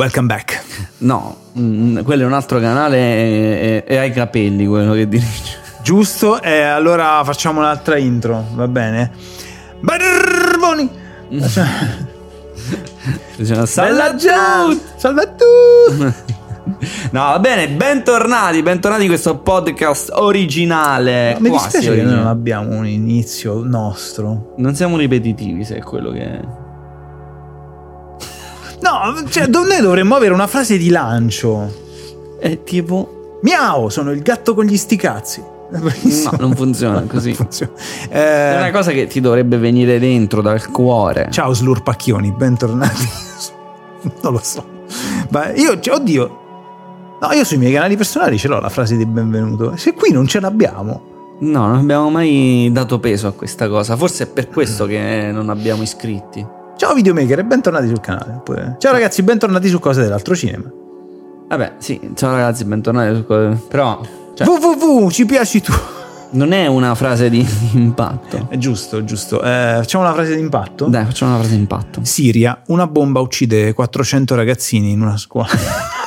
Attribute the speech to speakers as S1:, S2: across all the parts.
S1: Welcome back.
S2: No, mm, quello è un altro canale e, e- e hai i capelli quello che dirige.
S1: Giusto? E allora facciamo un'altra intro, va bene? Barboni!
S2: Salve tutti!
S1: Salve a tutti!
S2: No, va bene, bentornati, bentornati in questo podcast originale.
S1: Mi
S2: quasi
S1: dispiace che noi
S2: originale.
S1: non abbiamo un inizio nostro.
S2: Non siamo ripetitivi, se è quello che.
S1: No, cioè, do- noi dovremmo avere una frase di lancio.
S2: È tipo.
S1: Miau, sono il gatto con gli sticazzi.
S2: No, non funziona così.
S1: funziona.
S2: È
S1: Eh,
S2: una cosa che ti dovrebbe venire dentro dal cuore.
S1: Ciao slurpacchioni, bentornati. non lo so. Ma io, cioè, oddio. No, io sui miei canali personali ce l'ho la frase di benvenuto. Se qui non ce l'abbiamo.
S2: No, non abbiamo mai dato peso a questa cosa. Forse è per questo che non abbiamo iscritti.
S1: Ciao videomaker e bentornati sul canale. Ciao ragazzi, bentornati su Cose dell'altro cinema.
S2: Vabbè, sì, ciao ragazzi, bentornati. su co- Però, cioè,
S1: www, ci piaci tu.
S2: non è una frase di, di impatto.
S1: È giusto, giusto. Eh, facciamo una frase di impatto?
S2: Dai, facciamo una frase di impatto.
S1: Siria, una bomba uccide 400 ragazzini in una scuola.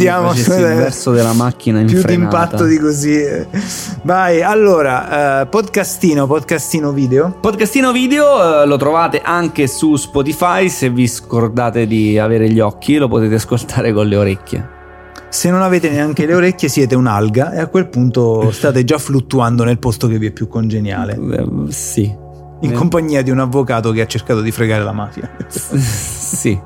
S1: Andiamo
S2: verso della macchina
S1: più di impatto di così. Vai, allora, eh, podcastino, podcastino video.
S2: Podcastino video eh, lo trovate anche su Spotify. Se vi scordate di avere gli occhi, lo potete ascoltare con le orecchie.
S1: Se non avete neanche le orecchie siete un'alga e a quel punto state già fluttuando nel posto che vi è più congeniale,
S2: Eh, sì.
S1: in
S2: Eh.
S1: compagnia di un avvocato che ha cercato di fregare la mafia.
S2: sì.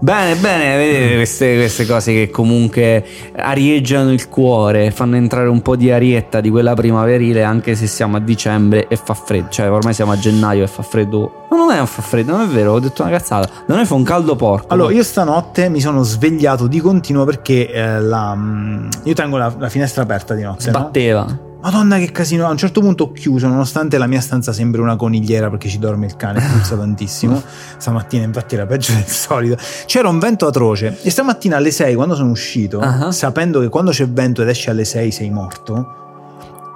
S2: Bene, bene, vedete queste, queste cose che comunque arieggiano il cuore, fanno entrare un po' di arietta di quella primaverile anche se siamo a dicembre e fa freddo, cioè ormai siamo a gennaio e fa freddo. Ma non è fa freddo, non è vero, ho detto una cazzata. Da noi fa un caldo porco.
S1: Allora, io stanotte mi sono svegliato di continuo perché eh, la, mm, io tengo la, la finestra aperta di notte. no? Madonna che casino, a un certo punto ho chiuso nonostante la mia stanza sembri una conigliera perché ci dorme il cane, puzza tantissimo. Stamattina infatti era peggio del solito. C'era un vento atroce e stamattina alle 6 quando sono uscito,
S2: Ah.
S1: sapendo che quando c'è vento ed esci alle 6 sei morto,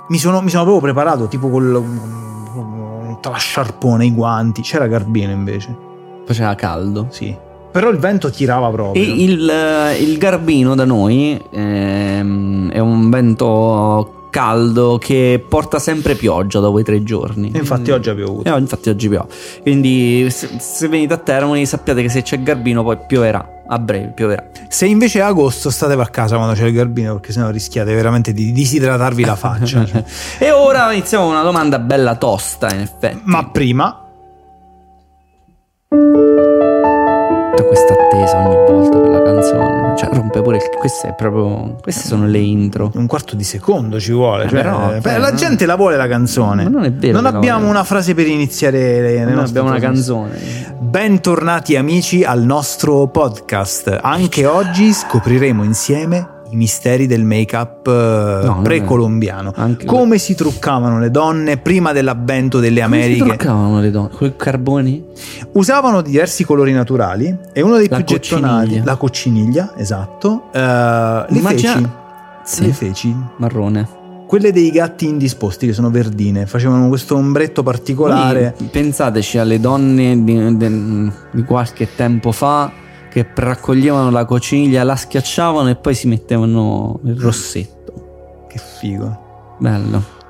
S1: mi sono, mi sono proprio preparato tipo col tra la sciarpone, i guanti. C'era Garbino invece,
S2: Faceva caldo.
S1: sì. Però il vento tirava proprio.
S2: E il, eh, il garbino da noi ehm, è un vento caldo che porta sempre pioggia dopo i tre giorni.
S1: E infatti oggi ha piovuto.
S2: Eh, infatti oggi piove. Quindi se, se venite a Termoli sappiate che se c'è Garbino poi pioverà. A breve pioverà.
S1: Se invece è agosto statevi a casa quando c'è il garbino perché sennò rischiate veramente di disidratarvi la faccia. cioè.
S2: e ora iniziamo con una domanda bella tosta, in effetti.
S1: Ma prima,
S2: Tutta questa attesa ogni volta. Cioè, rompe pure. Queste è proprio. Queste sono le intro.
S1: un quarto di secondo ci vuole.
S2: Eh,
S1: cioè,
S2: però, cioè,
S1: la
S2: no.
S1: gente la vuole la canzone.
S2: Ma non è vero
S1: Non
S2: la
S1: abbiamo una frase per iniziare le, le nostre
S2: abbiamo una canzone.
S1: Bentornati amici al nostro podcast. Anche oggi scopriremo insieme i misteri del make-up eh,
S2: non è-
S1: precolombiano. Come si truccavano le donne prima dell'avvento delle
S2: Come si
S1: Americhe.
S2: truccavano le donne? Con i carboni?
S1: Usavano diversi colori naturali e uno dei
S2: La
S1: più gettonati,
S2: cocciniglia.
S1: la cocciniglia, esatto. eh, le
S2: Immagina-
S1: feci.
S2: Sì.
S1: Le feci.
S2: Marrone.
S1: Quelle dei gatti indisposti che sono verdine, facevano questo ombretto particolare.
S2: Voi Pensateci alle donne di, de- di qualche tempo fa che raccoglievano la cocciniglia, la schiacciavano e poi si mettevano il rossetto.
S1: Che figo.
S2: Bello.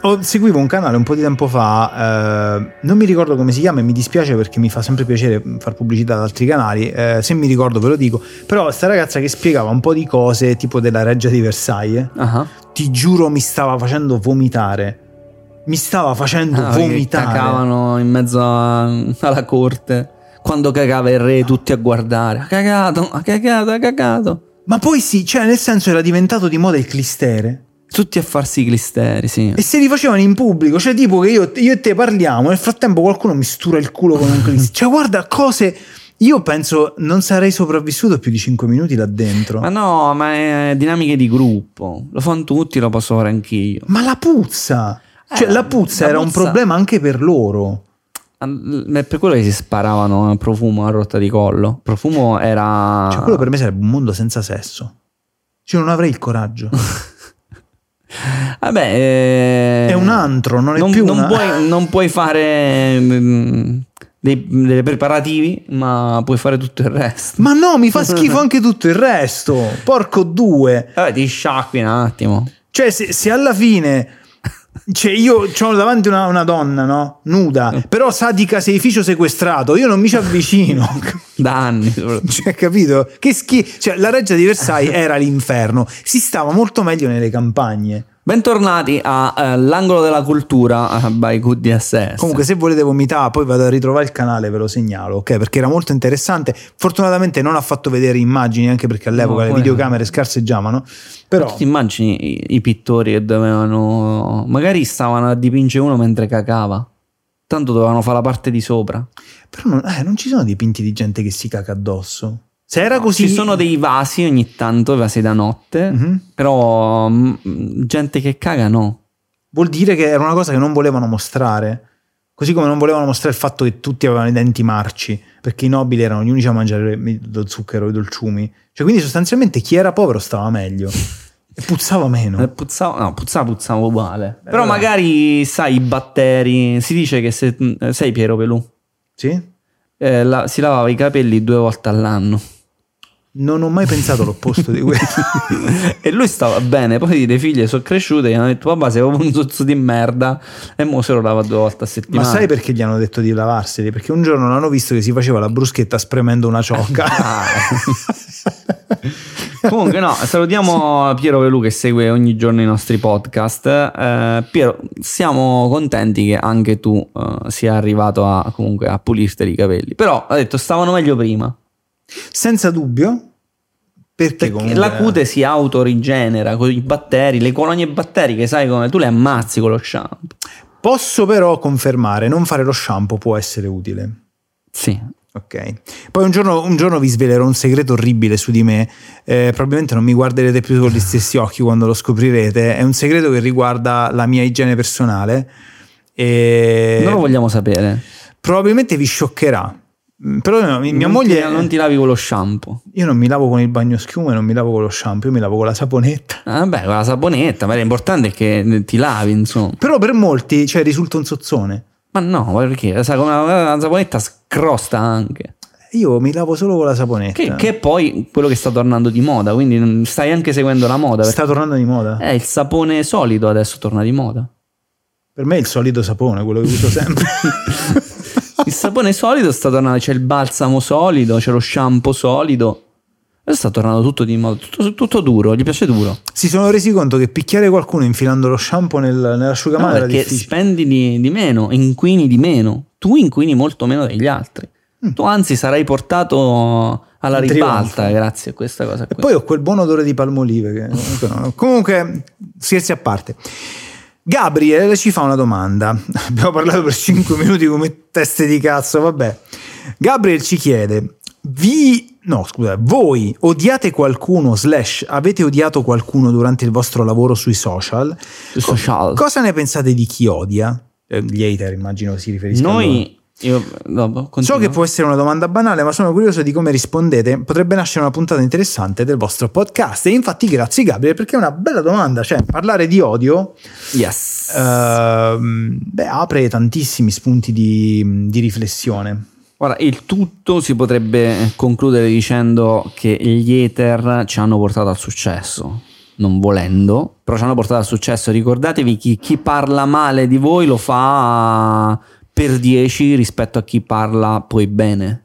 S1: Ho- seguivo un canale un po' di tempo fa, eh, non mi ricordo come si chiama e mi dispiace perché mi fa sempre piacere far pubblicità ad altri canali, eh, se mi ricordo ve lo dico, però sta ragazza che spiegava un po' di cose tipo della reggia di Versailles,
S2: Ah.
S1: ti giuro mi stava facendo vomitare. Mi stava facendo
S2: Ah,
S1: vomitare.
S2: Cagavano in mezzo a- alla corte. Quando cagava il re, tutti a guardare. Ha cagato, ha cagato, ha cagato.
S1: Ma poi sì, cioè nel senso era diventato di moda il clistere.
S2: Tutti a farsi i clisteri, sì.
S1: E se li facevano in pubblico, cioè tipo che io, io e te parliamo, nel frattempo qualcuno mi stura il culo con un clistere. cioè guarda cose... Io penso non sarei sopravvissuto più di 5 minuti là dentro.
S2: Ma
S1: Ma,
S2: no, ma è dinamiche di gruppo. Lo fanno tutti, lo posso fare anch'io.
S1: la puzza! Cioè
S2: Eh,
S1: la puzza
S2: la
S1: era un
S2: puzza-
S1: problema anche per loro.
S2: È per quello che si sparavano a profumo a rotta di collo. Profumo era.
S1: Cioè quello per me sarebbe un mondo senza sesso. Cioè non avrei il coraggio.
S2: Vabbè, eh,
S1: È un antro, non è
S2: non,
S1: più
S2: non
S1: una...
S2: puoi, non puoi fare mm, dei, dei preparativi, ma puoi fare tutto il resto.
S1: Ma no, mi fa schifo anche tutto il resto. Porco due.
S2: Vabbè, ti sciacqui un attimo.
S1: Cioè, se, se alla fine. Cioè, io ho davanti una, una donna, no? Nuda, però sa di caseificio sequestrato. Io non mi ci avvicino.
S2: Da anni.
S1: Cioè, capito? Che schifo. Cioè, la reggia di Versailles era l'inferno. Si stava molto meglio nelle campagne.
S2: Bentornati all'angolo della cultura uh, by Good DSS.
S1: Comunque, se volete vomitare, poi vado a ritrovare il canale, ve lo segnalo, ok? Perché era molto interessante. Fortunatamente non ha fatto vedere immagini, anche perché all'epoca
S2: No,
S1: le videocamere scarseggiavano. Però,
S2: ti immagini i, i pittori che dovevano. Magari stavano a dipingere uno mentre cacava. Tanto dovevano fare la parte di sopra.
S1: però non, eh, non ci sono dipinti di gente che si caca addosso. Se era così.
S2: Ci sono dei vasi ogni tanto, vasi da notte.
S1: Mhm.
S2: Però mm, gente che caga no.
S1: Vuol dire che era una cosa che non volevano mostrare. Così come non volevano mostrare il fatto che tutti avevano i denti marci, perché i nobili erano gli unici a mangiare lo zucchero, i dolciumi. Cioè, quindi sostanzialmente chi era povero stava meglio e puzzava
S2: Eh,
S1: meno.
S2: Puzzava, no, puzzava, puzzava uguale. Però
S1: vabbè.
S2: magari, sai, i batteri. Si dice che se. eh, Sei Piero Pelù?
S1: Sì?
S2: Eh, la- si lavava i capelli due volte all'anno.
S1: Non ho mai pensato l'opposto di questo.
S2: e lui stava bene. Poi le figlie sono cresciute e gli hanno detto: Papà, sei proprio un zozzo di merda. E mo se lo lava due volte a
S1: Ma
S2: settimana.
S1: sai perché gli hanno detto di lavarseli? Perché un giorno hanno visto che si faceva la bruschetta spremendo una ciocca.
S2: Ah. Comunque, no, salutiamo Piero Velù che segue ogni giorno i nostri podcast. Eh, Piero, siamo contenti che anche tu eh, sia arrivato a, comunque, a pulirteli i capelli. Però ha detto stavano meglio prima.
S1: Senza dubbio. Perché,
S2: Perché la cute si autorigenera con i batteri, le colonie batteriche, sai come tu le ammazzi con lo shampoo.
S1: Posso però confermare, non fare lo shampoo può essere utile.
S2: Sì.
S1: Ok. Poi un giorno, un giorno vi svelerò un segreto orribile su di me. Eh, probabilmente non mi guarderete più con gli stessi occhi quando lo scoprirete. È un segreto che riguarda la mia igiene personale. E
S2: Non lo vogliamo sapere.
S1: probabilmente vi scioccherà. Mm, Però mia
S2: non
S1: moglie.
S2: Ti, non ti lavi con lo shampoo.
S1: Io non mi lavo con il bagno schiuma e non mi lavo con lo shampoo, io mi lavo con la saponetta.
S2: Ah, Vabbè, con la saponetta, ma l'importante è che ti lavi, insomma.
S1: Però per molti cioè, risulta un sozzone.
S2: Ma no, perché? Sai, come la, la saponetta scrosta anche.
S1: Io mi lavo solo con la saponetta.
S2: Che, che è poi quello che sta tornando di moda, quindi stai anche seguendo la moda.
S1: Sta tornando di moda.
S2: Eh, il sapone solido adesso torna di moda.
S1: Per me è il solito sapone, quello che uso sempre.
S2: Il sapone solido sta tornando, c'è il balsamo solido, c'è lo shampoo solido. Adesso sta tornando tutto di moda, tutto, tutto duro, gli piace duro.
S1: si sono resi conto che picchiare qualcuno infilando lo shampoo nel,
S2: No,
S1: nell'asciugamano era
S2: perché
S1: difficile.
S2: spendi di, di meno, inquini di meno. Tu inquini molto meno degli altri. Tu anzi sarai portato alla
S1: In
S2: ribalta
S1: trionfo.
S2: grazie a questa cosa
S1: E
S2: qui.
S1: poi ho quel buon odore di palmolive. Che, comunque, no. Comunque, scherzi a parte. Gabriele ci fa una domanda. Abbiamo parlato per 5 minuti come teste di cazzo, vabbè. Gabriel ci chiede: Vi. No, scusa, voi odiate qualcuno, slash, avete odiato qualcuno durante il vostro lavoro sui social?
S2: Sui social.
S1: Cosa ne pensate di chi odia? Eh, gli hater, immagino si loro.
S2: Noi, io, no,
S1: So che può essere una domanda banale, ma sono curioso di come rispondete. Potrebbe nascere una puntata interessante del vostro podcast. E infatti, grazie Gabriele, perché è una bella domanda. Cioè, parlare di odio
S2: Yes.
S1: ehm, beh, apre tantissimi spunti di, di riflessione.
S2: Guarda, il tutto si potrebbe concludere dicendo che gli hater ci hanno portato al successo, non volendo, però ci hanno portato al successo. Ricordatevi chi, chi parla male di voi lo fa per 10 rispetto a chi parla poi bene.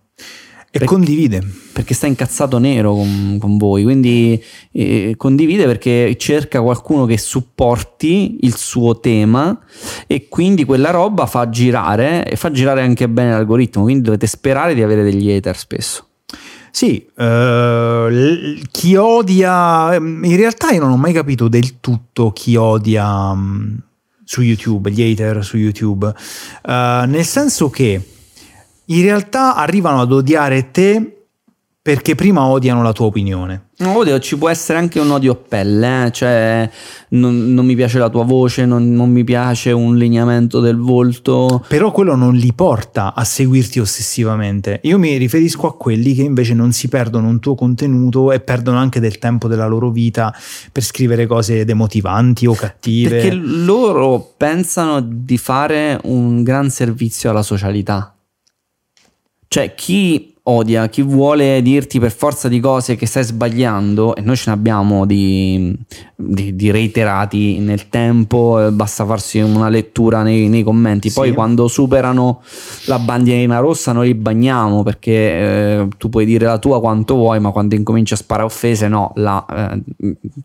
S1: E
S2: Perché-
S1: condivide.
S2: Perché sta incazzato nero con, con voi, quindi eh, condivide perché cerca qualcuno che supporti il suo tema e quindi quella roba fa girare e fa girare anche bene l'algoritmo, quindi dovete sperare di avere degli hater spesso.
S1: Sì, eh, chi odia. In realtà io non ho mai capito del tutto chi odia mm, su YouTube, gli hater su YouTube. Eh, nel senso che in realtà arrivano ad odiare te perché prima odiano la tua opinione.
S2: Odio ci può essere anche un odio a pelle, eh, cioè non, non mi piace la tua voce, non, non mi piace un lineamento del volto.
S1: Però quello non li porta a seguirti ossessivamente. Io mi riferisco a quelli che invece non si perdono un tuo contenuto e perdono anche del tempo della loro vita per scrivere cose demotivanti o cattive.
S2: Perché loro pensano di fare un gran servizio alla socialità. Cioè, chi odia, chi vuole dirti per forza di cose che stai sbagliando, e noi ce ne abbiamo di, di, di reiterati nel tempo, eh, basta farsi una lettura nei, nei commenti. Poi
S1: Sì.
S2: quando superano la bandierina rossa noi li bagniamo perché eh, tu puoi dire la tua quanto vuoi, ma quando incominci a sparare offese, no, là eh,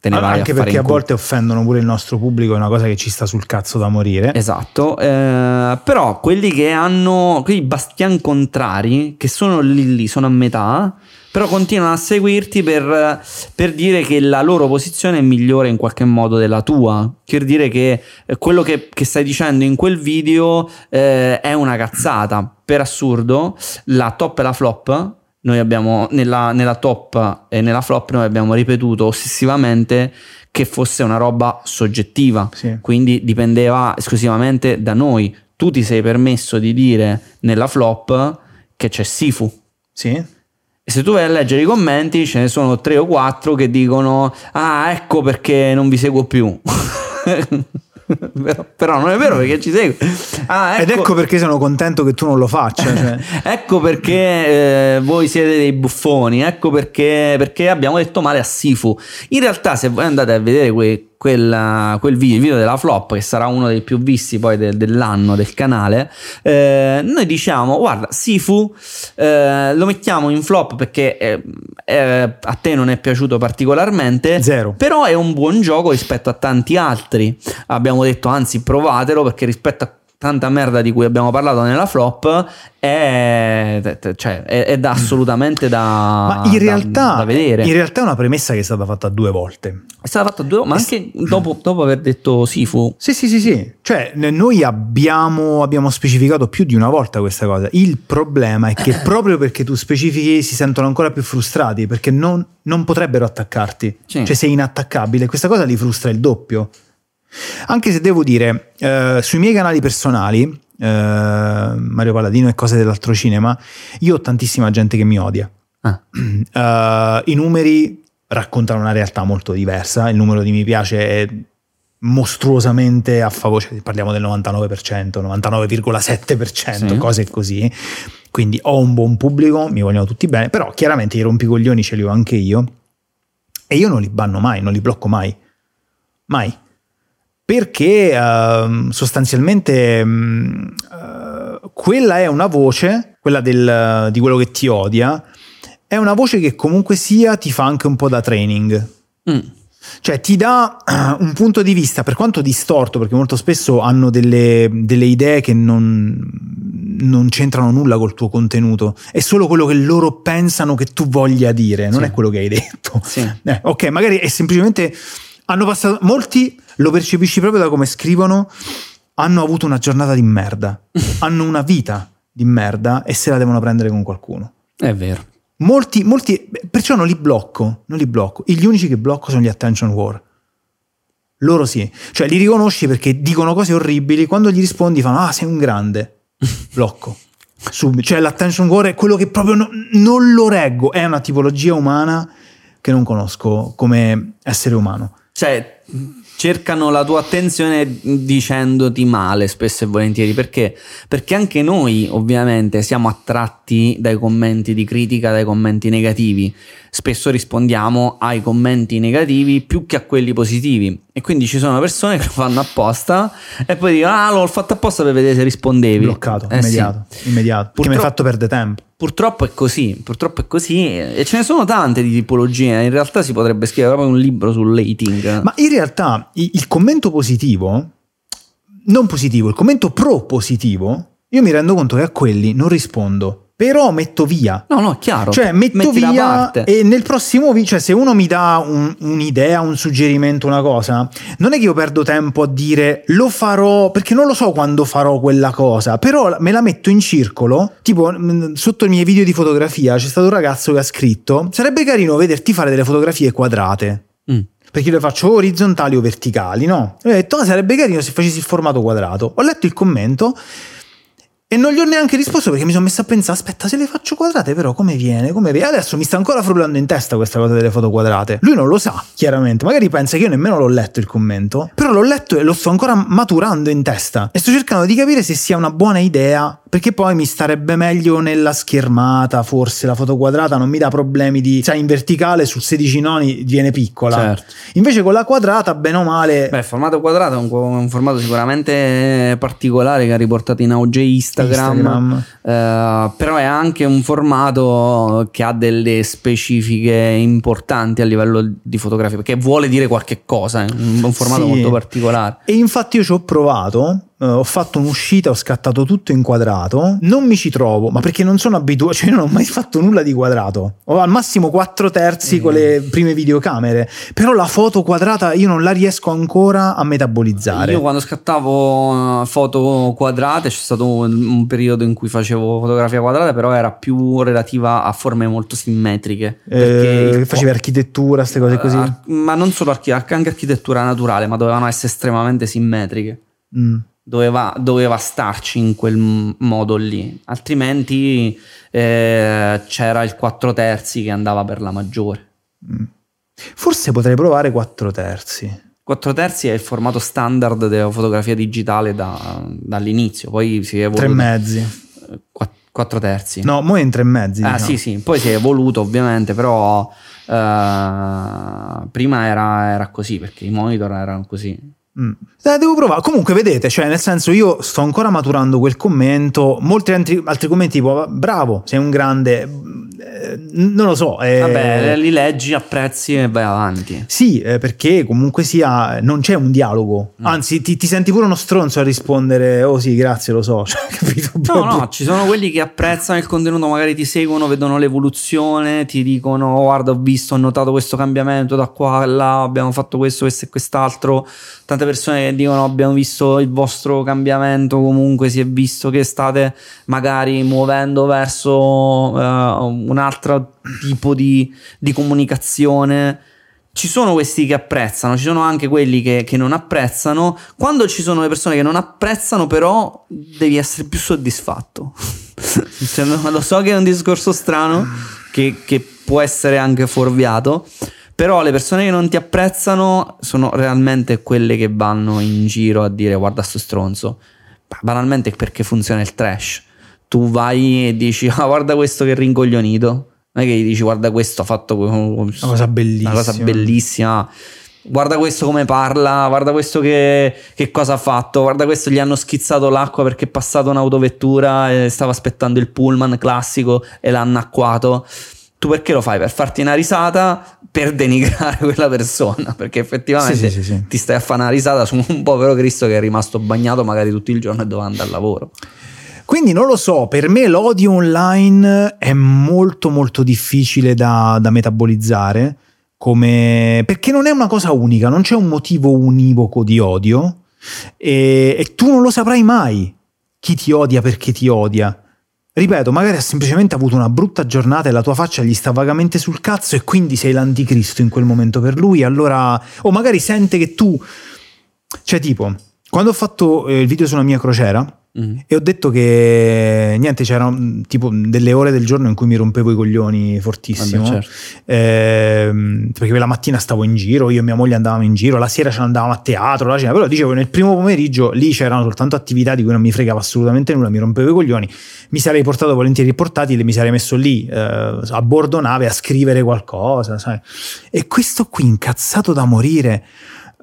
S2: te ne vai
S1: Anche
S2: a
S1: perché a volte offendono pure il nostro pubblico, è una cosa che ci sta sul cazzo da morire.
S2: Esatto, eh, però quelli che hanno quei bastian contrari, che sono lì lì, sono a metà, però continuano a seguirti per, per dire che la loro posizione è migliore in qualche modo della tua, per dire che eh, quello che, che stai dicendo in quel video eh, è una cazzata. Per assurdo, la top e la flop, noi abbiamo nella, nella top e nella flop noi abbiamo ripetuto ossessivamente che fosse una roba soggettiva
S1: Sì.
S2: quindi dipendeva esclusivamente da noi. Tu ti sei permesso di dire nella flop che c'è Sifu.
S1: Sì?
S2: E se tu vai a leggere i commenti, ce ne sono tre o quattro che dicono: Ah, ecco perché non vi seguo più. però, però non è vero perché ci segui. Ah,
S1: Ed ecco perché sono contento che tu non lo faccia. Cioè.
S2: ecco perché eh, voi siete dei buffoni, ecco perché, perché abbiamo detto male a Sifu. In realtà, se voi andate a vedere que- quella- quel video, il video della flop, che sarà uno dei più visti poi de- dell'anno del canale, eh, noi diciamo: Guarda, Sifu eh, lo mettiamo in flop perché eh, eh, a te non è piaciuto particolarmente.
S1: Zero.
S2: Però è un buon gioco rispetto a tanti altri. Abbiamo detto, anzi, provatelo perché rispetto a tanta merda di cui abbiamo parlato nella flop è, cioè, è, è da assolutamente da,
S1: Ma in
S2: da-
S1: realtà,
S2: da vedere.
S1: in realtà è una premessa che è stata fatta due volte.
S2: È stata fatta due, ma anche dopo, dopo aver detto Sifu.
S1: Sì, sì, sì, sì. Cioè, noi abbiamo, abbiamo specificato più di una volta questa cosa. Il problema è che proprio perché tu specifichi si sentono ancora più frustrati perché non, non potrebbero attaccarti.
S2: Sì.
S1: Cioè, sei inattaccabile. Questa cosa li frustra il doppio. Anche se devo dire, eh, sui miei canali personali, eh, Mario Palladino e cose dell'altro cinema, io ho tantissima gente che mi odia.
S2: Ah,
S1: Eh, I numeri raccontano una realtà molto diversa. Il numero di mi piace è mostruosamente a favore, cioè, parliamo del 99%, 99,7%,
S2: Sì.
S1: cose così. Quindi ho un buon pubblico, mi vogliono tutti bene, però chiaramente i rompicoglioni ce li ho anche io. E io non li banno mai, non li blocco mai. Mai. Perché ehm, sostanzialmente eh, quella è una voce, quella del- di quello che ti odia, è una voce che comunque sia ti fa anche un po' da training.
S2: mm,
S1: Cioè ti dà un punto di vista, per quanto distorto, perché molto spesso hanno delle, delle idee che non, non c'entrano nulla col tuo contenuto, è solo quello che loro pensano che tu voglia dire, non
S2: Sì.
S1: è quello che hai detto.
S2: sì.
S1: Eh, ok, magari è semplicemente hanno passato molti lo percepisci proprio da come scrivono hanno avuto una giornata di merda, hanno una vita di merda e se la devono prendere con qualcuno.
S2: È vero.
S1: Molti, molti, perciò non li blocco, non li blocco. Gli unici che blocco sono gli attention war. Loro sì, cioè li riconosci perché dicono cose orribili, quando gli rispondi fanno "Ah, sei un grande". Blocco. Subito, cioè l'attention war è quello che proprio no- non lo reggo, è una tipologia umana che non conosco come essere umano.
S2: Cioè, cercano la tua attenzione dicendoti male spesso e volentieri perché? Perché anche noi ovviamente siamo attratti dai commenti di critica, dai commenti negativi. Spesso rispondiamo ai commenti negativi più che a quelli positivi e quindi ci sono persone che lo fanno apposta e poi dicono "Ah, l'ho fatto apposta per vedere se rispondevi".
S1: Bloccato,
S2: Eh sì.
S1: immediato, immediato. Che mi hai fatto perdere tempo.
S2: Purtroppo è così, purtroppo è così e ce ne sono tante di tipologie, in realtà si potrebbe scrivere proprio un libro sull'hating.
S1: Ma in realtà il commento positivo, non positivo, il commento propositivo, io mi rendo conto che a quelli non rispondo, però metto via.
S2: No, no, chiaro.
S1: Cioè, metto
S2: Metti
S1: via e nel prossimo video, cioè, se uno mi dà un- un'idea, un suggerimento, una cosa, non è che io perdo tempo a dire lo farò perché non lo so quando farò quella cosa, però me la metto in circolo. Tipo, mh, sotto i miei video di fotografia c'è stato un ragazzo che ha scritto: Sarebbe carino vederti fare delle fotografie quadrate
S2: Mm.
S1: perché io le faccio orizzontali o verticali, no? E ho detto, ah, sarebbe carino se facessi il formato quadrato. Ho letto il commento E non gli ho neanche risposto perché mi sono messo a pensare, aspetta, se le faccio quadrate però come viene? Come viene? Adesso mi sta ancora frullando in testa questa cosa delle foto quadrate. Lui non lo sa, chiaramente. Magari pensa che io nemmeno l'ho letto il commento, però l'ho letto e lo sto ancora maturando in testa. E sto cercando di capire se sia una buona idea perché poi mi starebbe meglio nella schermata, forse la foto quadrata non mi dà problemi di, sai, in verticale su 16 noni viene piccola.
S2: Certo.
S1: Invece con la quadrata, bene o male...
S2: Beh, il formato quadrato è un, un formato sicuramente particolare che ha riportato in auge Instagram,
S1: Instagram.
S2: eh, però è anche un formato che ha delle specifiche importanti a livello di fotografia, perché vuole dire qualche cosa, è un, un formato
S1: Sì.
S2: molto particolare.
S1: E infatti io ci ho provato, eh, ho fatto un'uscita, ho scattato tutto in quadrato, non mi ci trovo, ma perché non sono abituato, cioè io non ho mai fatto nulla di quadrato. Ho al massimo 4 terzi con le prime videocamere, però la foto quadrata io non la riesco ancora a metabolizzare.
S2: Io quando scattavo eh, foto quadrate c'è stato un, periodo in cui facevo fotografia quadrata, però era più relativa a forme molto simmetriche.
S1: Eh, facevi architettura, queste cose così.
S2: Ah, ma non solo archi- anche architettura naturale, ma dovevano essere estremamente simmetriche.
S1: Mm.
S2: Doveva, doveva starci in quel modo lì, altrimenti eh, c'era il 4 terzi che andava per la maggiore.
S1: Forse potrei provare 4 terzi.
S2: 4 terzi è il formato standard della fotografia digitale da- dall'inizio, poi si è
S1: 3
S2: evoluto.
S1: mezzi.
S2: 4 terzi.
S1: No, mo è in 3 mezzi.
S2: Ah
S1: diciamo.
S2: sì sì, poi si è evoluto ovviamente, però eh, prima era, era così perché i monitor erano così.
S1: Mm. Eh, devo provare. Comunque, vedete, cioè, nel senso, io sto ancora maturando quel commento. Molti altri, altri commenti, tipo, bravo, sei un grande. Eh, non lo so. eh,
S2: Vabbè, li leggi, apprezzi e vai avanti.
S1: Sì, eh, perché comunque sia, non c'è un dialogo.
S2: Mm.
S1: Anzi, ti, ti senti pure uno stronzo a rispondere, oh sì, grazie, lo so. Cioè, capito?
S2: No, no, ci sono quelli che apprezzano il contenuto, magari ti seguono, vedono l'evoluzione, ti dicono: "Oh, Guarda, ho visto, ho notato questo cambiamento da qua a là, abbiamo fatto questo, questo e quest'altro. Tante persone che dicono: Abbiamo visto il vostro cambiamento. Comunque, si è visto che state magari muovendo verso eh, un altro tipo di, di comunicazione. Ci sono questi che apprezzano, ci sono anche quelli che, che non apprezzano. Quando ci sono le persone che non apprezzano, però, devi essere più soddisfatto. Cioè, lo so che è un discorso strano, che, che può essere anche fuorviato. Però le persone che non ti apprezzano sono realmente quelle che vanno in giro a dire guarda sto stronzo. Banalmente perché funziona il trash. Tu vai e dici ah guarda questo che è rincoglionito. Non è che gli dici guarda questo ha fatto una
S1: cosa bellissima.
S2: Una cosa bellissima. Guarda questo come parla, guarda questo che, che cosa ha fatto, guarda questo gli hanno schizzato l'acqua perché è passata un'autovettura e stava aspettando il pullman classico e l'ha annacquato. Tu perché lo fai? Per farti una risata, per denigrare quella persona, perché effettivamente
S1: Sì, sì, sì, sì.
S2: ti stai a fare una risata su un povero Cristo che è rimasto bagnato magari tutto il giorno e doveva andare al lavoro.
S1: Quindi non lo so, per me l'odio online è molto molto difficile da, da metabolizzare, come... perché non è una cosa unica, non c'è un motivo univoco di odio e, e tu non lo saprai mai chi ti odia perché ti odia. Ripeto, magari ha semplicemente avuto una brutta giornata e la tua faccia gli sta vagamente sul cazzo e quindi sei l'anticristo in quel momento per lui, allora... O magari sente che tu... Cioè tipo, quando ho fatto eh, il video sulla mia crociera,
S2: Mm.
S1: e ho detto che niente, c'erano tipo delle ore del giorno in cui mi rompevo i coglioni fortissimo.
S2: Vabbè, certo.
S1: Ehm, perché la mattina stavo in giro, io e mia moglie andavamo in giro, la sera ce ne andavamo a teatro, la cena, però dicevo nel primo pomeriggio lì c'erano soltanto attività di cui non mi fregava assolutamente nulla, mi rompevo i coglioni, mi sarei portato volentieri il portatile, mi sarei messo lì eh, a bordo nave a scrivere qualcosa, sai. E questo qui incazzato da morire.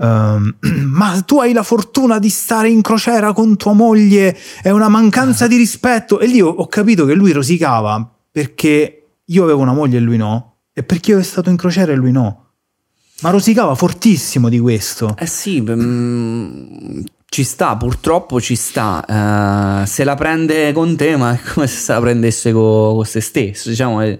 S1: Ehm, ma tu hai la fortuna di stare in crociera con tua moglie, è una mancanza di rispetto. E lì ho, ho capito che lui rosicava perché io avevo una moglie e lui no, e perché io ero stato in crociera e lui no. Ma rosicava fortissimo di questo.
S2: Eh sì, mm, ci sta, purtroppo ci sta. Eh, se la prende con te, ma è come se se la prendesse co- con, se stesso. Diciamo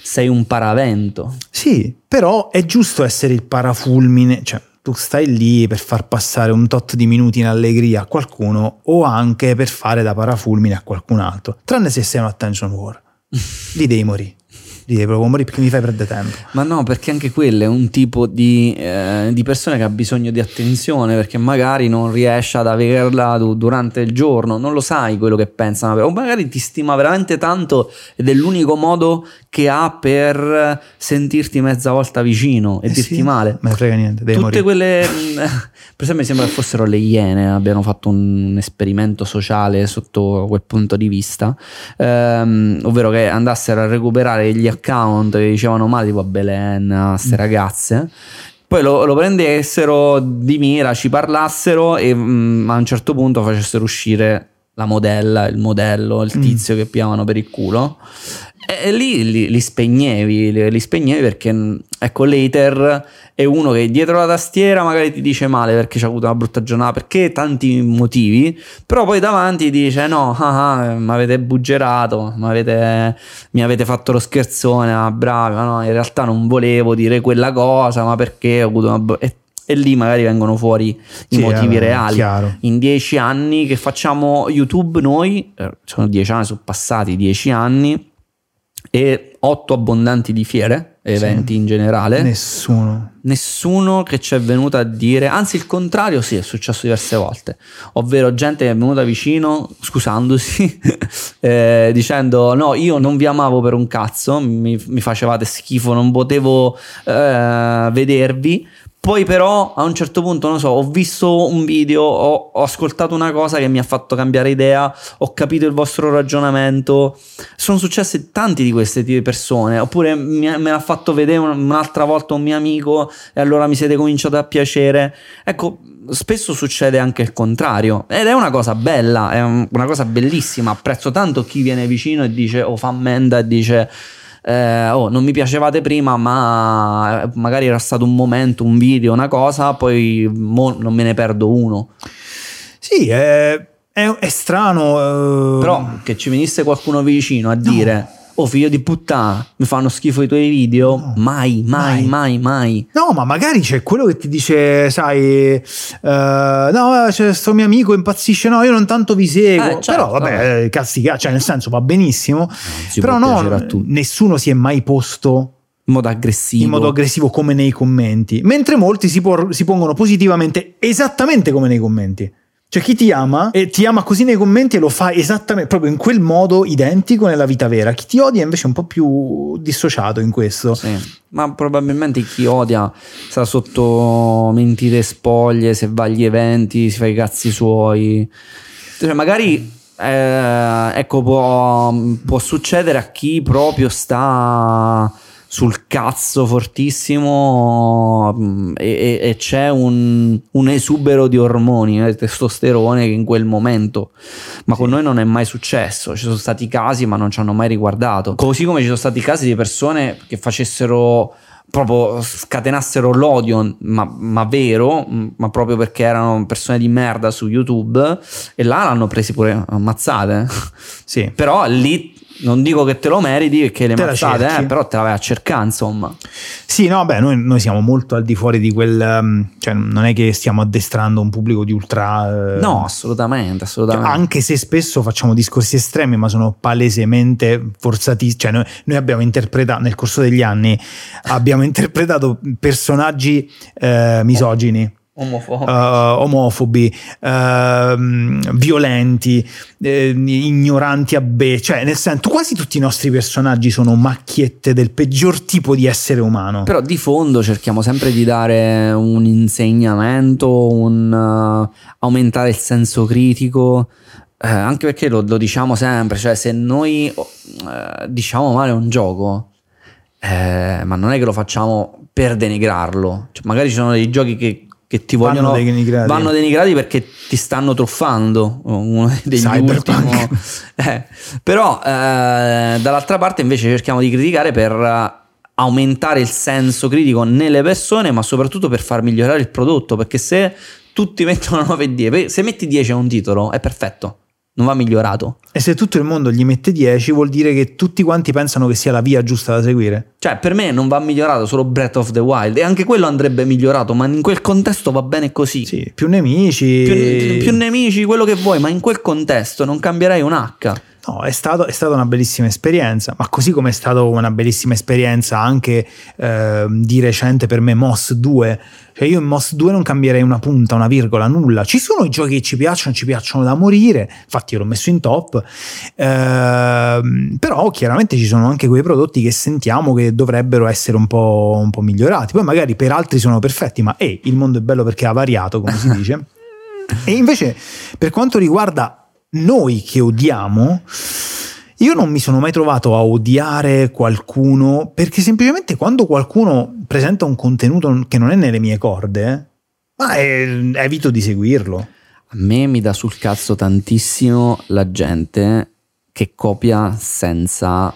S2: sei un paravento.
S1: Sì, però è giusto essere il parafulmine, cioè tu stai lì per far passare un tot di minuti in allegria a qualcuno o anche per fare da parafulmine a qualcun altro, tranne se sei un attention war. Lì devi morire. Ti devi proprio morire perché mi fai perdere tempo.
S2: Ma no, perché anche quello è un tipo di, eh, di persona che ha bisogno di attenzione perché magari non riesce ad averla durante il giorno, non lo sai quello che pensano, o magari ti stima veramente tanto ed è l'unico modo che ha per sentirti mezza volta vicino e
S1: Eh
S2: dirti
S1: sì,
S2: male.
S1: Ne frega niente, devi
S2: Tutte
S1: morire.
S2: quelle, mh, per esempio, mi sembra che fossero le Iene, abbiano fatto un esperimento sociale sotto quel punto di vista, ehm, ovvero che andassero a recuperare gli account che dicevano male, tipo a Belen, a
S1: Mm.
S2: queste ragazze. Poi lo, lo prendessero di mira, ci parlassero e mh, a un certo punto facessero uscire la modella, il modello, il
S1: Mm.
S2: tizio che piavano per il culo. E, lì li, li spegnevi, li, li spegnevi perché mh, ecco l'hater è uno che dietro la tastiera magari ti dice male perché ci ha avuto una brutta giornata, perché tanti motivi, però poi davanti dice no, ah, mi avete buggerato, m'avete- mi avete fatto lo scherzone, ah, bravi, ma no, in realtà non volevo dire quella cosa, ma perché ho avuto una... E, e lì magari vengono fuori i
S1: Sì,
S2: motivi
S1: eh,
S2: reali.
S1: chiaro.
S2: In dieci anni che facciamo YouTube noi, eh, sono dieci anni, sono passati dieci anni e otto abbondanti di fiere, eventi in generale.
S1: Nessuno.
S2: Nessuno che ci è venuto a dire, anzi il contrario sì, è successo diverse volte, ovvero gente che è venuta vicino scusandosi, eh, dicendo no, io non vi amavo per un cazzo, mi, mi facevate schifo, non potevo eh, vedervi. Poi però a un certo punto, non so, ho visto un video, ho, ho ascoltato una cosa che mi ha fatto cambiare idea, ho capito il vostro ragionamento. Sono successe tanti di queste persone. Oppure mi, me l'ha fatto vedere un- un'altra volta un mio amico e allora mi siete cominciati a piacere. Ecco, spesso succede anche il contrario. Ed è una cosa bella, è un- una cosa bellissima. Apprezzo tanto chi viene vicino e dice, o fa ammenda e dice... eh, oh, non mi piacevate prima, ma magari era stato un momento, un video, una cosa, poi non me ne perdo uno.
S1: Sì, è, è- è strano. eh,
S2: Però che ci venisse qualcuno vicino a dire: Oh, figlio di puttana, mi fanno schifo i tuoi video.
S1: No.
S2: mai, mai,
S1: Mai.
S2: mai, mai.
S1: No, ma magari c'è quello che ti dice, sai, eh, no, c'è sto mio amico impazzisce, no, io non tanto vi seguo.
S2: Eh, certo,
S1: però vabbè, eh, cazzi, ca- cioè nel senso va benissimo.
S2: si
S1: però no, nessuno si è mai posto
S2: In modo aggressivo.
S1: in modo aggressivo come nei commenti, mentre molti si, por- si pongono positivamente esattamente come nei commenti. Cioè chi ti ama e ti ama così nei commenti e lo fa esattamente proprio in quel modo identico nella vita vera. Chi ti odia invece è un po' più dissociato in questo.
S2: Sì, ma probabilmente chi odia sta sotto mentite spoglie, se va agli eventi, si fa i cazzi suoi. Cioè, magari eh, ecco, può, può succedere a chi proprio sta sul cazzo fortissimo mm, e, e- c'è un, un esubero di ormoni, eh, testosterone che in quel momento ma con noi non è mai successo. Ci sono stati casi, ma non ci hanno mai riguardato. Così come ci sono stati casi di persone che facessero proprio scatenassero l'odio, ma, ma vero, mh, ma proprio perché erano persone di merda su YouTube e là l'hanno presi pure ammazzate.
S1: Sì.
S2: Però lì non dico che te lo meriti perché le
S1: Te cerchi.
S2: eh, però te la vai a cercare, insomma.
S1: Sì, no, beh, noi, noi siamo molto al di fuori di quel. um, cioè, non è che stiamo addestrando un pubblico di ultra. eh,
S2: No, assolutamente,
S1: cioè,
S2: assolutamente.
S1: anche se spesso facciamo discorsi estremi, ma sono palesemente forzati. Cioè, noi, noi abbiamo interpretato nel corso degli anni abbiamo interpretato personaggi eh, misogini.
S2: Omofobo.
S1: eh, omofobi, ehm, violenti, eh, ignoranti a be, cioè nel senso quasi tutti i nostri personaggi sono macchiette del peggior tipo di essere umano.
S2: Però di fondo cerchiamo sempre di dare un insegnamento, un eh, aumentare il senso critico. eh, anche perché lo, lo diciamo sempre, cioè se noi eh, diciamo male un gioco, eh, ma non è che lo facciamo per denigrarlo. Cioè, magari ci sono dei giochi che, che ti
S1: Vanno
S2: vogliono
S1: denigrati.
S2: vanno denigrati perché ti stanno truffando. Uno degli
S1: Cyberpunk.
S2: ultimi. Eh, però eh, dall'altra parte invece cerchiamo di criticare per eh, aumentare il senso critico nelle persone, ma soprattutto per far migliorare il prodotto. Perché se tutti mettono 9 e 10, se metti 10 a un titolo è perfetto, non va migliorato.
S1: E se tutto il mondo gli mette 10 vuol dire che tutti quanti pensano che sia la via giusta da seguire.
S2: Cioè, per me non va migliorato solo Breath of the Wild, e anche quello andrebbe migliorato, ma in quel contesto va bene così.
S1: Sì, più nemici.
S2: Più, più nemici, quello che vuoi, ma in quel contesto non cambierei un H.
S1: No, è, stato, è, stata una bellissima esperienza, ma così come è stata una bellissima esperienza anche eh, di recente per me Moss 2. Cioè io in Moss 2 non cambierei una punta, una virgola, nulla. Ci sono i giochi che ci piacciono, ci piacciono da morire, infatti io l'ho messo in top, eh, però chiaramente ci sono anche quei prodotti che sentiamo che dovrebbero essere un po', un po migliorati. Poi magari per altri sono perfetti, ma hey, il mondo è bello perché ha variato, come si dice. e invece per quanto riguarda noi che odiamo, io non mi sono mai trovato a odiare qualcuno perché semplicemente quando qualcuno presenta un contenuto che non è nelle mie corde, ma evito di seguirlo.
S2: A me mi dà sul cazzo tantissimo la gente che copia senza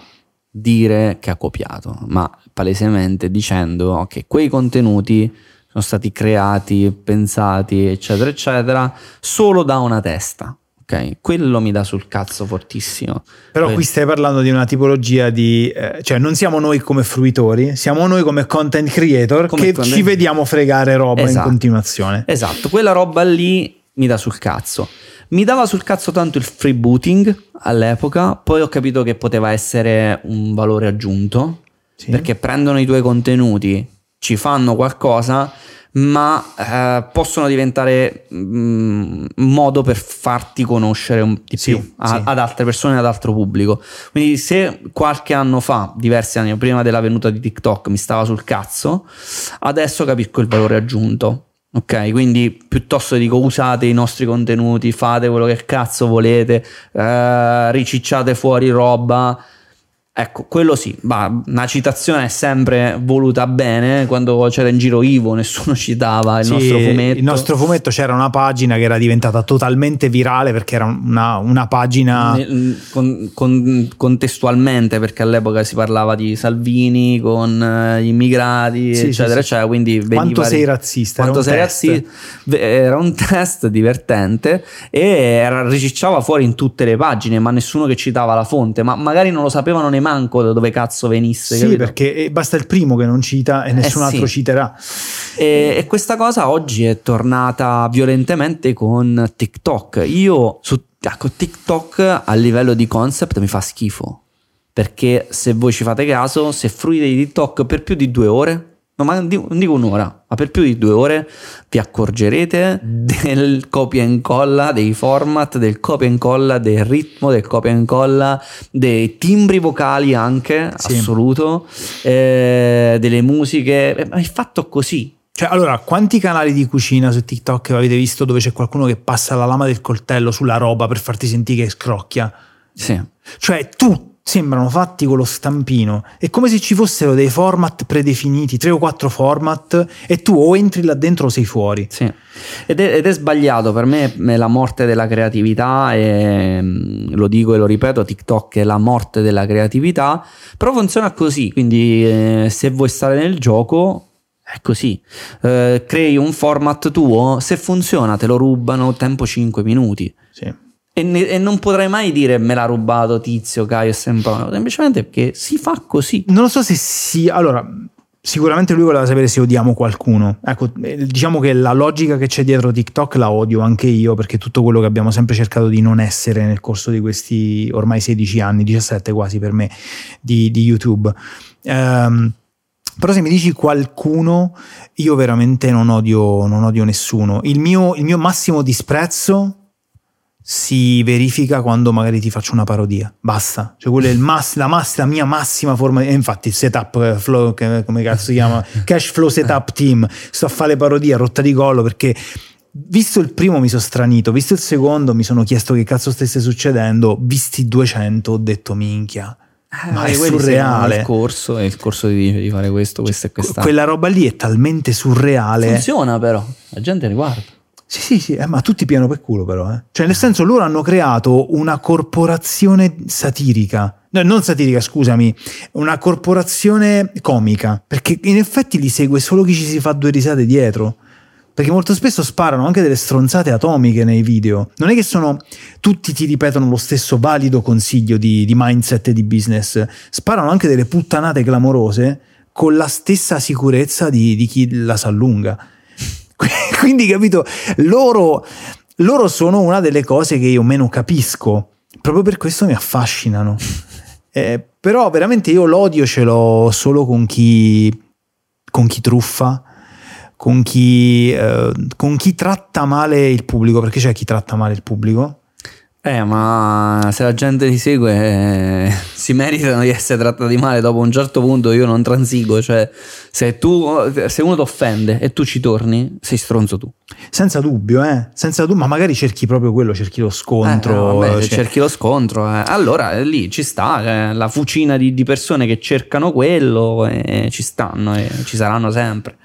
S2: dire che ha copiato, ma palesemente dicendo che quei contenuti sono stati creati, pensati, eccetera, eccetera, solo da una testa ok? Quello mi dà sul cazzo fortissimo.
S1: Però
S2: Quello.
S1: qui stai parlando di una tipologia di... Eh, cioè non siamo noi come fruitori, siamo noi come content creator come che content... ci vediamo fregare roba esatto. in continuazione.
S2: Esatto, quella roba lì mi dà sul cazzo. Mi dava sul cazzo tanto il freebooting all'epoca, poi ho capito che poteva essere un valore aggiunto, sì. perché prendono i tuoi contenuti, ci fanno qualcosa ma eh, possono diventare un mm, modo per farti conoscere un, di sì, più a, sì. ad altre persone, ad altro pubblico. Quindi se qualche anno fa, diversi anni prima della venuta di TikTok, mi stava sul cazzo, adesso capisco il valore aggiunto. Ok, quindi piuttosto dico usate i nostri contenuti, fate quello che cazzo volete, eh, ricicciate fuori roba, Ecco, quello sì, ma una citazione è sempre voluta bene. Quando c'era in giro Ivo, nessuno citava il sì, nostro fumetto.
S1: Il nostro fumetto c'era una pagina che era diventata totalmente virale perché era una, una pagina.
S2: Con, con, contestualmente, perché all'epoca si parlava di Salvini con eh, gli immigrati, sì, eccetera, sì, eccetera. Quindi
S1: quanto sei razzista?
S2: Quanto sei razzista? Era un test divertente e era, ricicciava fuori in tutte le pagine, ma nessuno che citava la fonte, ma magari non lo sapevano nemmeno manco da dove cazzo venisse.
S1: Sì, capito? perché eh, basta il primo che non cita e nessun eh, altro sì. citerà.
S2: E, e, questa cosa oggi è tornata violentemente con TikTok. Io su ecco, TikTok a livello di concept mi fa schifo. Perché se voi ci fate caso, se fruite di TikTok per più di due ore, no, ma non dico un'ora, ma per più di due ore vi accorgerete del copia e incolla, dei format, del copia e incolla, del ritmo, del copia e incolla, dei timbri vocali anche, sì. assoluto, eh, delle musiche, eh, ma è fatto così.
S1: Cioè, allora, quanti canali di cucina su TikTok avete visto dove c'è qualcuno che passa la lama del coltello sulla roba per farti sentire che scrocchia?
S2: Sì.
S1: Cioè, tu sembrano fatti con lo stampino. È come se ci fossero dei format predefiniti, tre o quattro format, e tu o entri là dentro o sei fuori.
S2: Sì. Ed è, ed è sbagliato, per me è la morte della creatività e mm, lo dico e lo ripeto, TikTok è la morte della creatività, però funziona così, quindi eh, se vuoi stare nel gioco è così, eh, crei un format tuo, se funziona te lo rubano tempo 5 minuti.
S1: Sì.
S2: E, ne, e, non potrei mai dire me l'ha rubato Tizio, Caio e Sempronio, semplicemente perché si fa così.
S1: Non lo so se si... Allora, sicuramente lui voleva sapere se odiamo qualcuno. Ecco, eh, diciamo che la logica che c'è dietro TikTok la odio anche io, perché tutto quello che abbiamo sempre cercato di non essere nel corso di questi ormai 16 anni, 17 quasi per me, di, di YouTube. Um, però se mi dici qualcuno, io veramente non odio, non odio nessuno. Il mio, il mio massimo disprezzo si verifica quando magari ti faccio una parodia. Basta. Cioè, quella è mass- la, mass- la, mia massima forma. E infatti, il setup eh, flow, come cazzo si chiama? Cash flow setup team. Sto a fare le parodie a rotta di collo perché. Visto il primo mi sono stranito, visto il secondo mi sono chiesto che cazzo stesse succedendo, visti 200 ho detto minchia,
S2: eh, ma è surreale. Il corso, è il corso di, di fare questo, questo e quest'altro.
S1: Quella roba lì è talmente surreale.
S2: Funziona però, la gente ne guarda.
S1: Sì, sì, sì, eh, ma tutti piano per culo però. Eh. Cioè, nel senso, loro hanno creato una corporazione satirica. No, non satirica, scusami, una corporazione comica. Perché in effetti li segue solo chi ci si fa due risate dietro. Perché molto spesso sparano anche delle stronzate atomiche nei video. Non è che sono tutti ti ripetono lo stesso valido consiglio di, di mindset e di business. Sparano anche delle puttanate clamorose con la stessa sicurezza di, di chi la sa lunga. Quindi, capito, loro, loro sono una delle cose che io meno capisco proprio per questo mi affascinano. Eh, però veramente io l'odio ce l'ho solo con chi, con chi truffa, con chi, eh, con chi tratta male il pubblico, perché c'è chi tratta male il pubblico.
S2: Eh, ma se la gente ti segue, eh, si meritano di essere trattati male. Dopo un certo punto io non transigo. Cioè, se, tu, se uno ti offende e tu ci torni, sei stronzo tu.
S1: Senza dubbio, eh? Senza dubbio, ma magari cerchi proprio quello, cerchi lo scontro.
S2: Eh, vabbè,
S1: cioè-
S2: cerchi lo scontro, eh, allora eh, lì ci sta cioè, la fucina di, di persone che cercano quello e ci stanno e ci saranno sempre.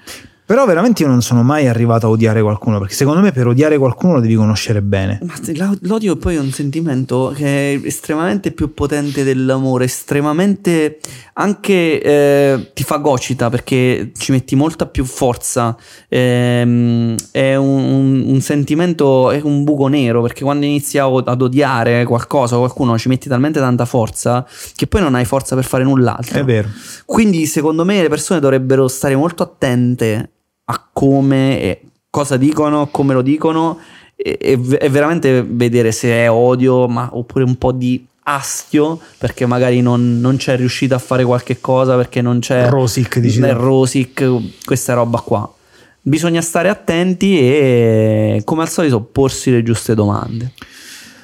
S1: Però veramente io non sono mai arrivato a odiare qualcuno, perché secondo me per odiare qualcuno lo devi conoscere bene.
S2: Ma l'odio poi è un sentimento che è estremamente più potente dell'amore, estremamente anche eh, ti fagocita perché ci metti molta più forza. Ehm, è un, un- sentimento, è un buco nero perché quando inizi ad odiare qualcosa o qualcuno ci metti talmente tanta forza che poi non hai forza per fare null'altro.
S1: È vero.
S2: Quindi secondo me le persone dovrebbero stare molto attente a come e cosa dicono, come lo dicono e, e veramente vedere se è odio ma, oppure un po' di astio perché magari non, non c'è riuscito a fare qualche cosa perché non c'è
S1: Rosic, dici
S2: rosic questa roba qua. Bisogna stare attenti e come al solito porsi le giuste domande.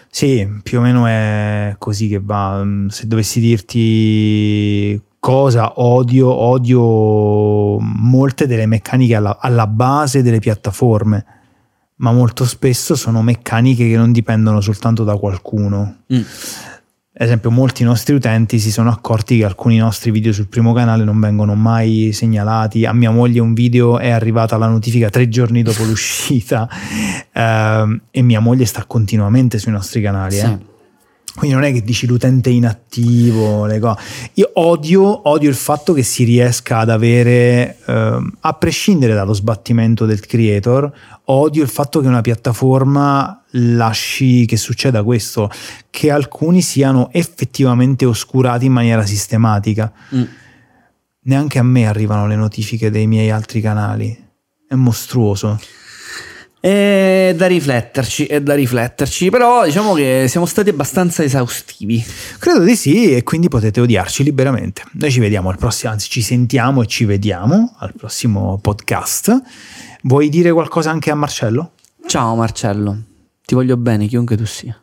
S1: Sì, più o meno è così che va. Se dovessi dirti cosa odio, odio molte delle meccaniche alla, alla base delle piattaforme, ma molto spesso sono meccaniche che non dipendono soltanto da qualcuno.
S2: Mm.
S1: Ad esempio, molti nostri utenti si sono accorti che alcuni nostri video sul primo canale non vengono mai segnalati. A mia moglie un video è arrivata la notifica tre giorni dopo l'uscita ehm, e mia moglie sta continuamente sui nostri canali.
S2: Sì.
S1: eh. Quindi non è che dici l'utente inattivo, le cose. Io odio, odio il fatto che si riesca ad avere, ehm, a prescindere dallo sbattimento del creator, odio il fatto che una piattaforma lasci che succeda questo, che alcuni siano effettivamente oscurati in maniera sistematica.
S2: Mm.
S1: Neanche a me arrivano le notifiche dei miei altri canali. È mostruoso.
S2: È da rifletterci, è da rifletterci, però diciamo che siamo stati abbastanza esaustivi.
S1: Credo di sì, e quindi potete odiarci liberamente. Noi ci vediamo al prossimo, anzi, ci sentiamo e ci vediamo al prossimo podcast. Vuoi dire qualcosa anche a Marcello?
S2: Ciao Marcello, ti voglio bene chiunque tu sia.